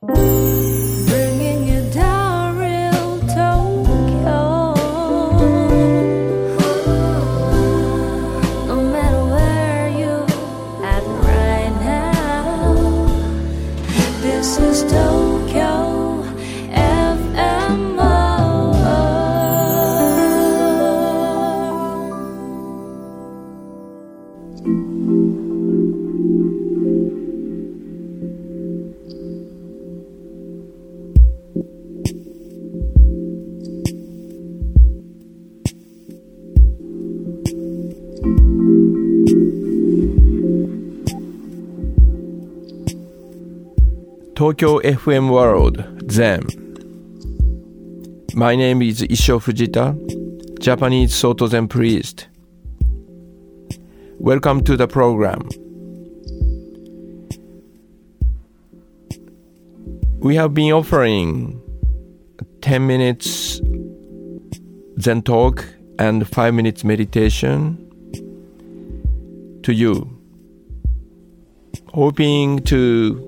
Bringing Tokyo FM World Zen. My name is Issho Fujita, Japanese Soto Zen priest. Welcome to the program. We have been offering 10 minutes Zen talk and 5 minutes meditation to you, hoping to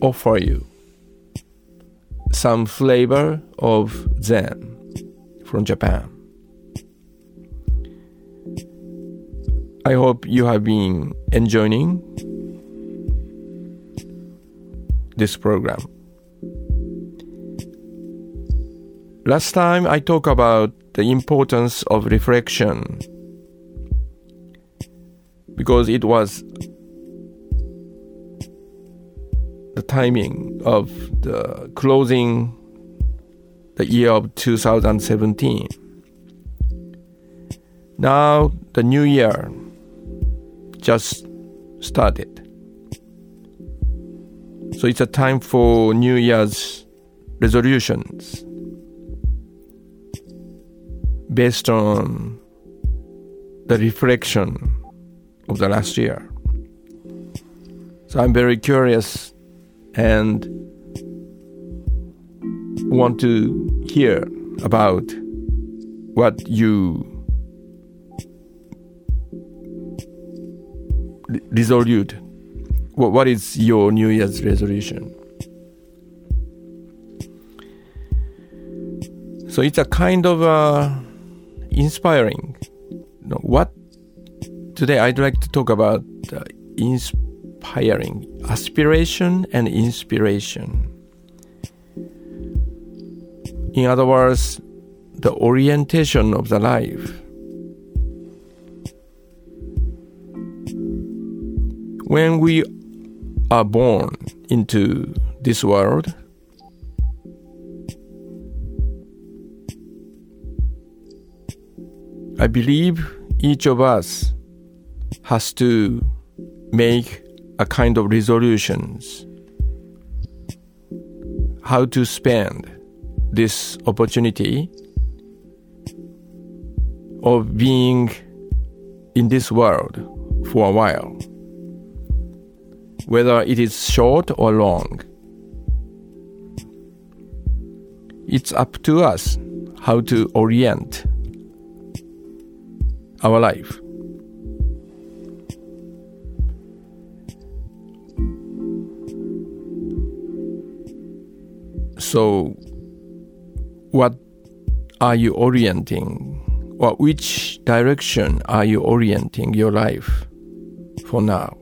offer you some flavor of Zen from Japan. I hope you have been enjoying this program. Last time I talked about the importance of reflection because it was timing of the closing the year of 2017. Now the new year just started. So it's a time for New Year's resolutions based on the reflection of the last year. So I'm very curious and want to hear about what you re- resolute. What, what is your New Year's resolution? So it's a kind of uh, inspiring. You know, what today I'd like to talk about uh, inspiring aspiration and inspiration. In other words, the orientation of the life. When we are born into this world, I believe each of us has to make a kind of resolutions. How to spend this opportunity of being in this world for a while. Whether it is short or long it's up to us how to orient our life So, what are you orienting? Or which direction are you orienting your life for now?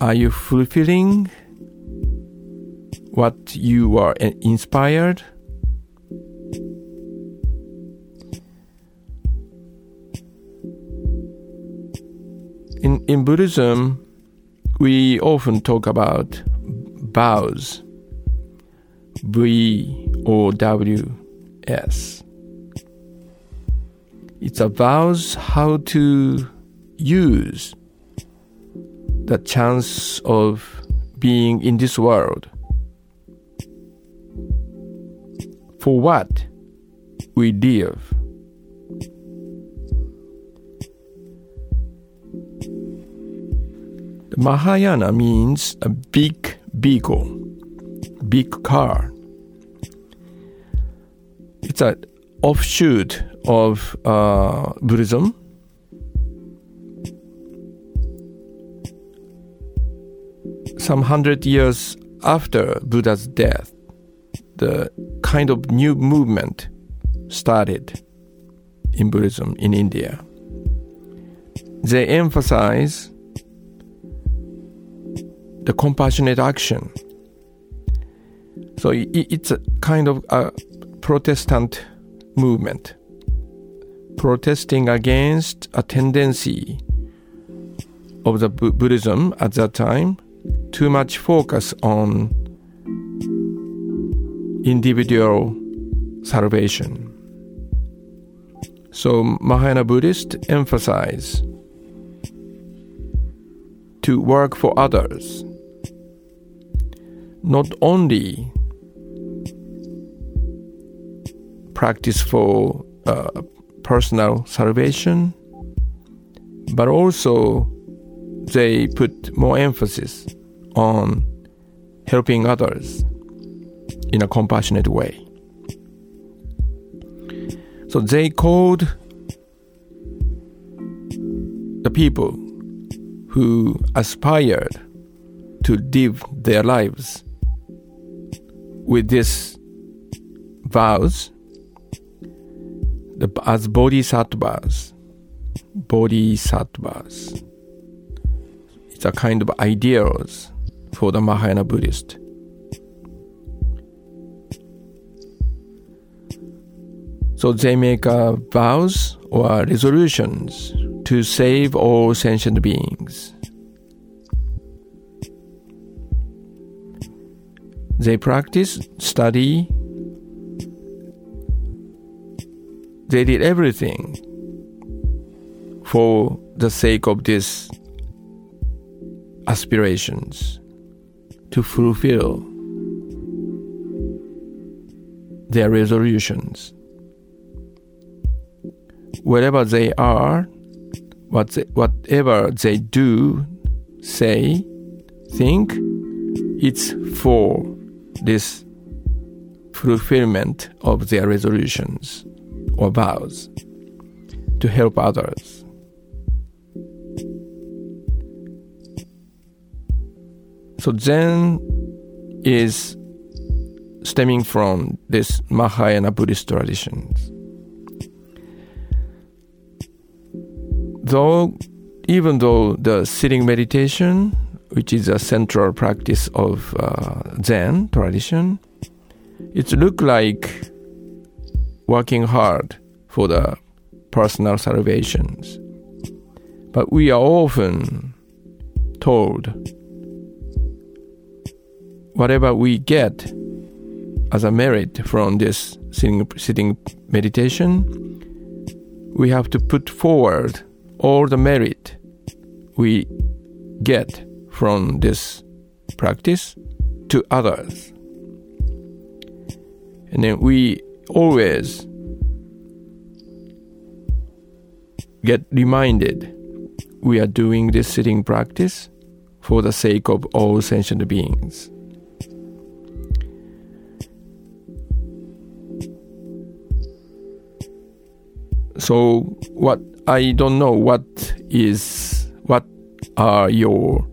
Are you fulfilling what you are inspired? In, in Buddhism, we often talk about vows. V O W S. It's a vows how to use the chance of being in this world. For what we live. The Mahayana means a big vehicle, big car. It's an offshoot of uh, Buddhism. some hundred years after Buddha's death, the kind of new movement started in Buddhism in India. They emphasize the compassionate action. So it's a kind of a Protestant movement, protesting against a tendency of the Buddhism at that time, too much focus on individual salvation. So Mahayana Buddhists emphasize to work for others, not only practice for uh, personal salvation, but also they put more emphasis on helping others in a compassionate way. So they called the people who aspired to live their lives with these vows the, as bodhisattvas. Bodhisattvas. It's a kind of ideals for the Mahayana Buddhist. So they make uh, vows or resolutions to save all sentient beings. They practice, study, they did everything for the sake of these aspirations to fulfill their resolutions. Wherever they are, what they, whatever they do, say, think, it's for this fulfillment of their resolutions or vows to help others. So Zen is stemming from this Mahayana Buddhist traditions. Though, even though the sitting meditation, which is a central practice of uh, Zen tradition, it look like working hard for the personal salvations. But we are often told whatever we get as a merit from this sitting, sitting meditation, we have to put forward all the merit we get from this practice to others. And then we always get reminded we are doing this sitting practice for the sake of all sentient beings. So, what I don't know what is what are your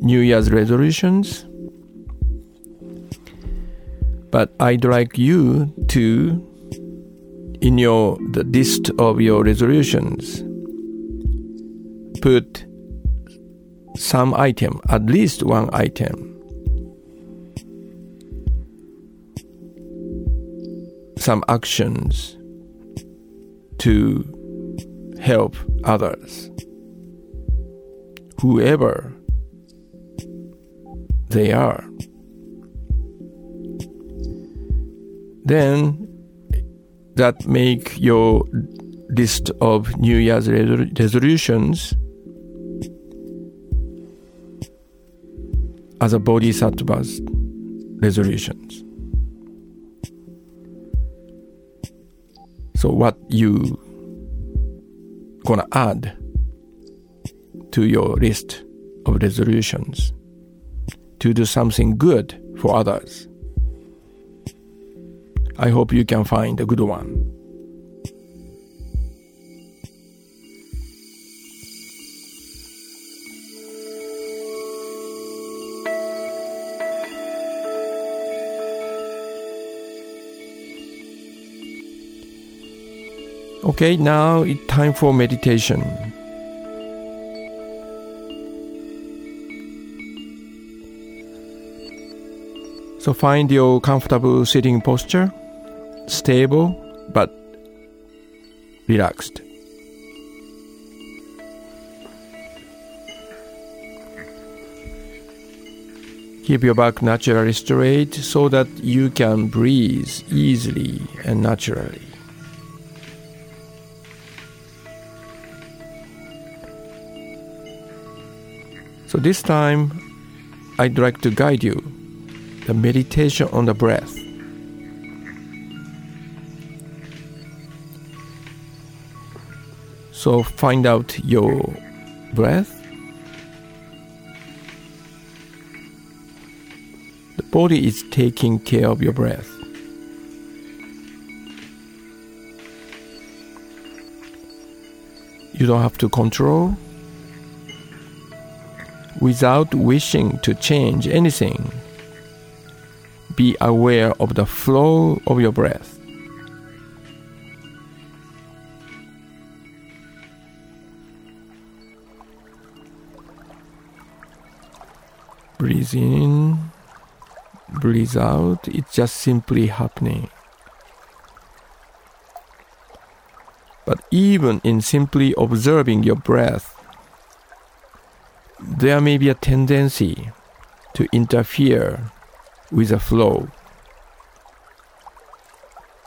New Year's resolutions? But I'd like you to, in your the list of your resolutions, put some item, at least one item. Some actions to help others, whoever they are. then that make your list of New Year's resolutions as a bodhisattva's resolutions. So what you gonna add to your list of resolutions to do something good for others. I hope you can find a good one. Okay, now it's time for meditation. So find your comfortable sitting posture, stable but relaxed. Keep your back naturally straight so that you can breathe easily and naturally. So this time, I'd like to guide you the meditation on the breath. So find out your breath. The body is taking care of your breath. You don't have to control without wishing to change anything. Be aware of the flow of your breath. Breathe in, breathe out, it's just simply happening. But even in simply observing your breath, there may be a tendency to interfere with a flow.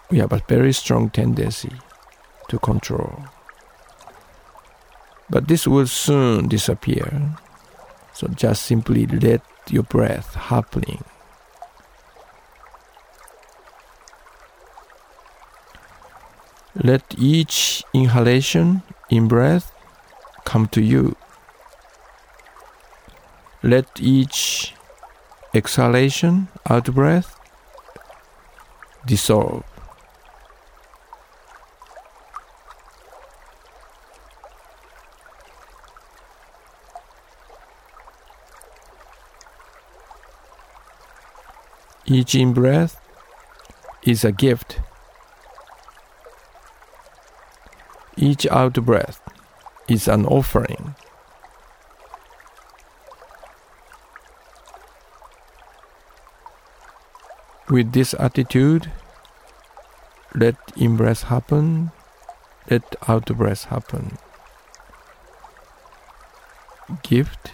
We have a very strong tendency to control. But this will soon disappear. So just simply let your breath happening. Let each inhalation in breath come to you. Let each exhalation, out breath, dissolve. Each in breath is a gift. Each out breath is an offering. With this attitude, let in breath happen, let out breath happen. Gift,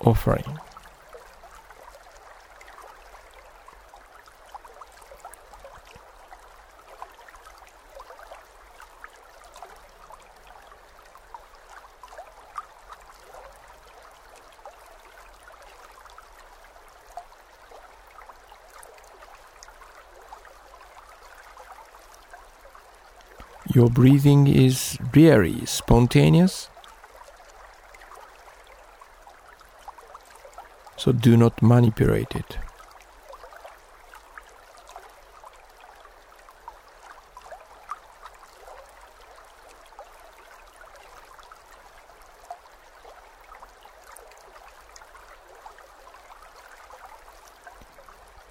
offering. Your breathing is really spontaneous. So do not manipulate it.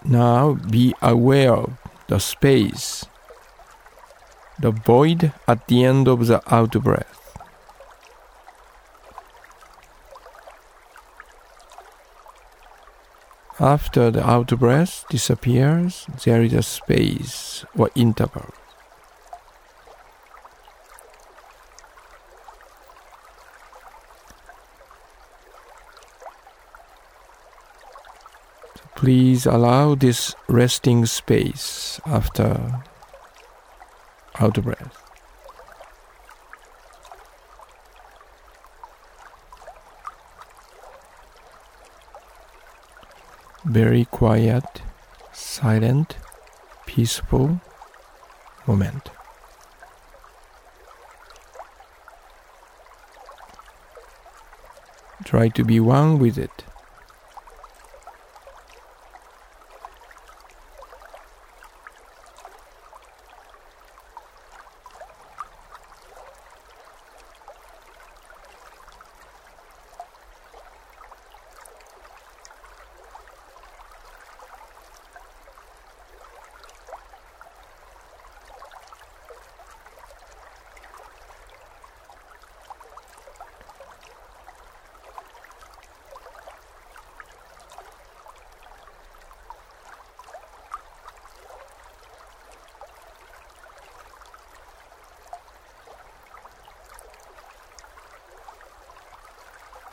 Now be aware of the space the void at the end of the out breath. After the out breath disappears, there is a space or interval. Please allow this resting space after out of breath. Very quiet, silent, peaceful moment. Try to be one with it.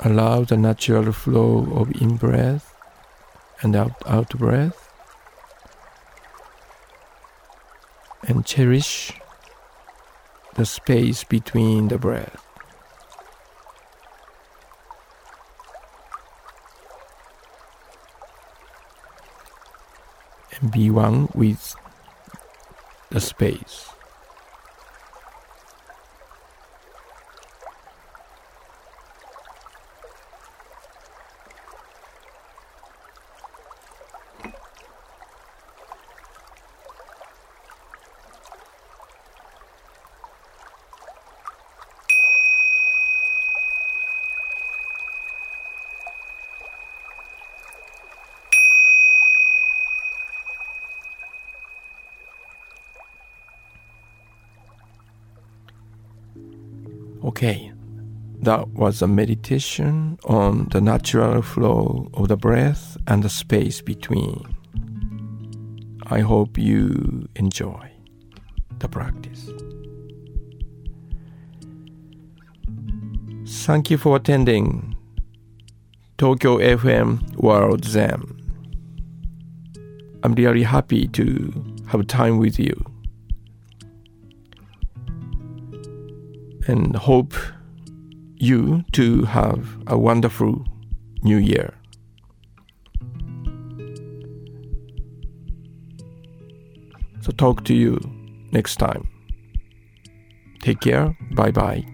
Allow the natural flow of in breath and out, out breath and cherish the space between the breath. And be one with the space. Okay, that was a meditation on the natural flow of the breath and the space between. I hope you enjoy the practice. Thank you for attending Tokyo FM World Zen. I'm really happy to have time with you. And hope you to have a wonderful new year. So, talk to you next time. Take care. Bye bye.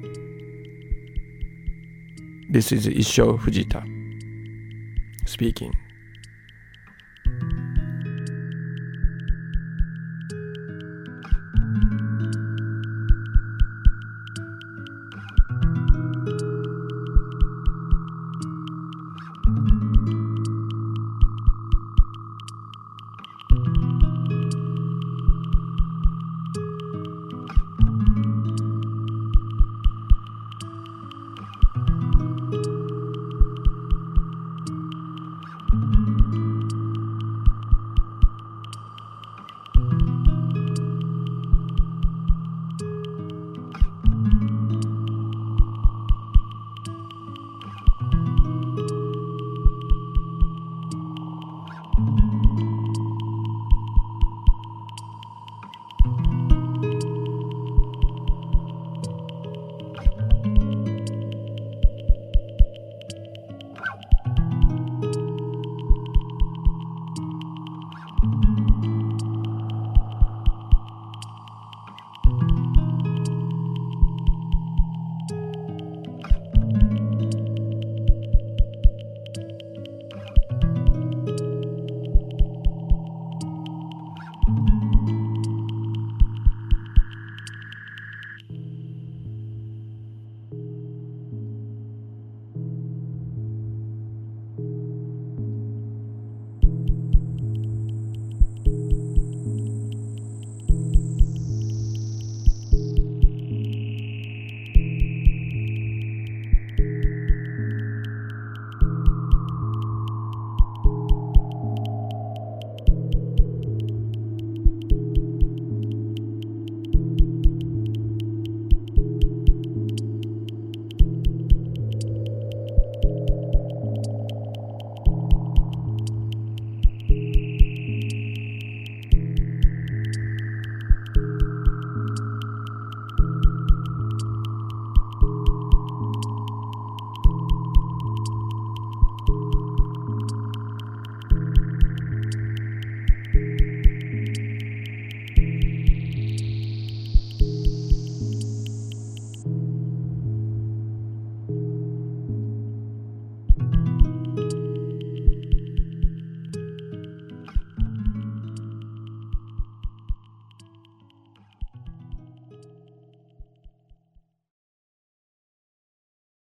This is Issho Fujita speaking.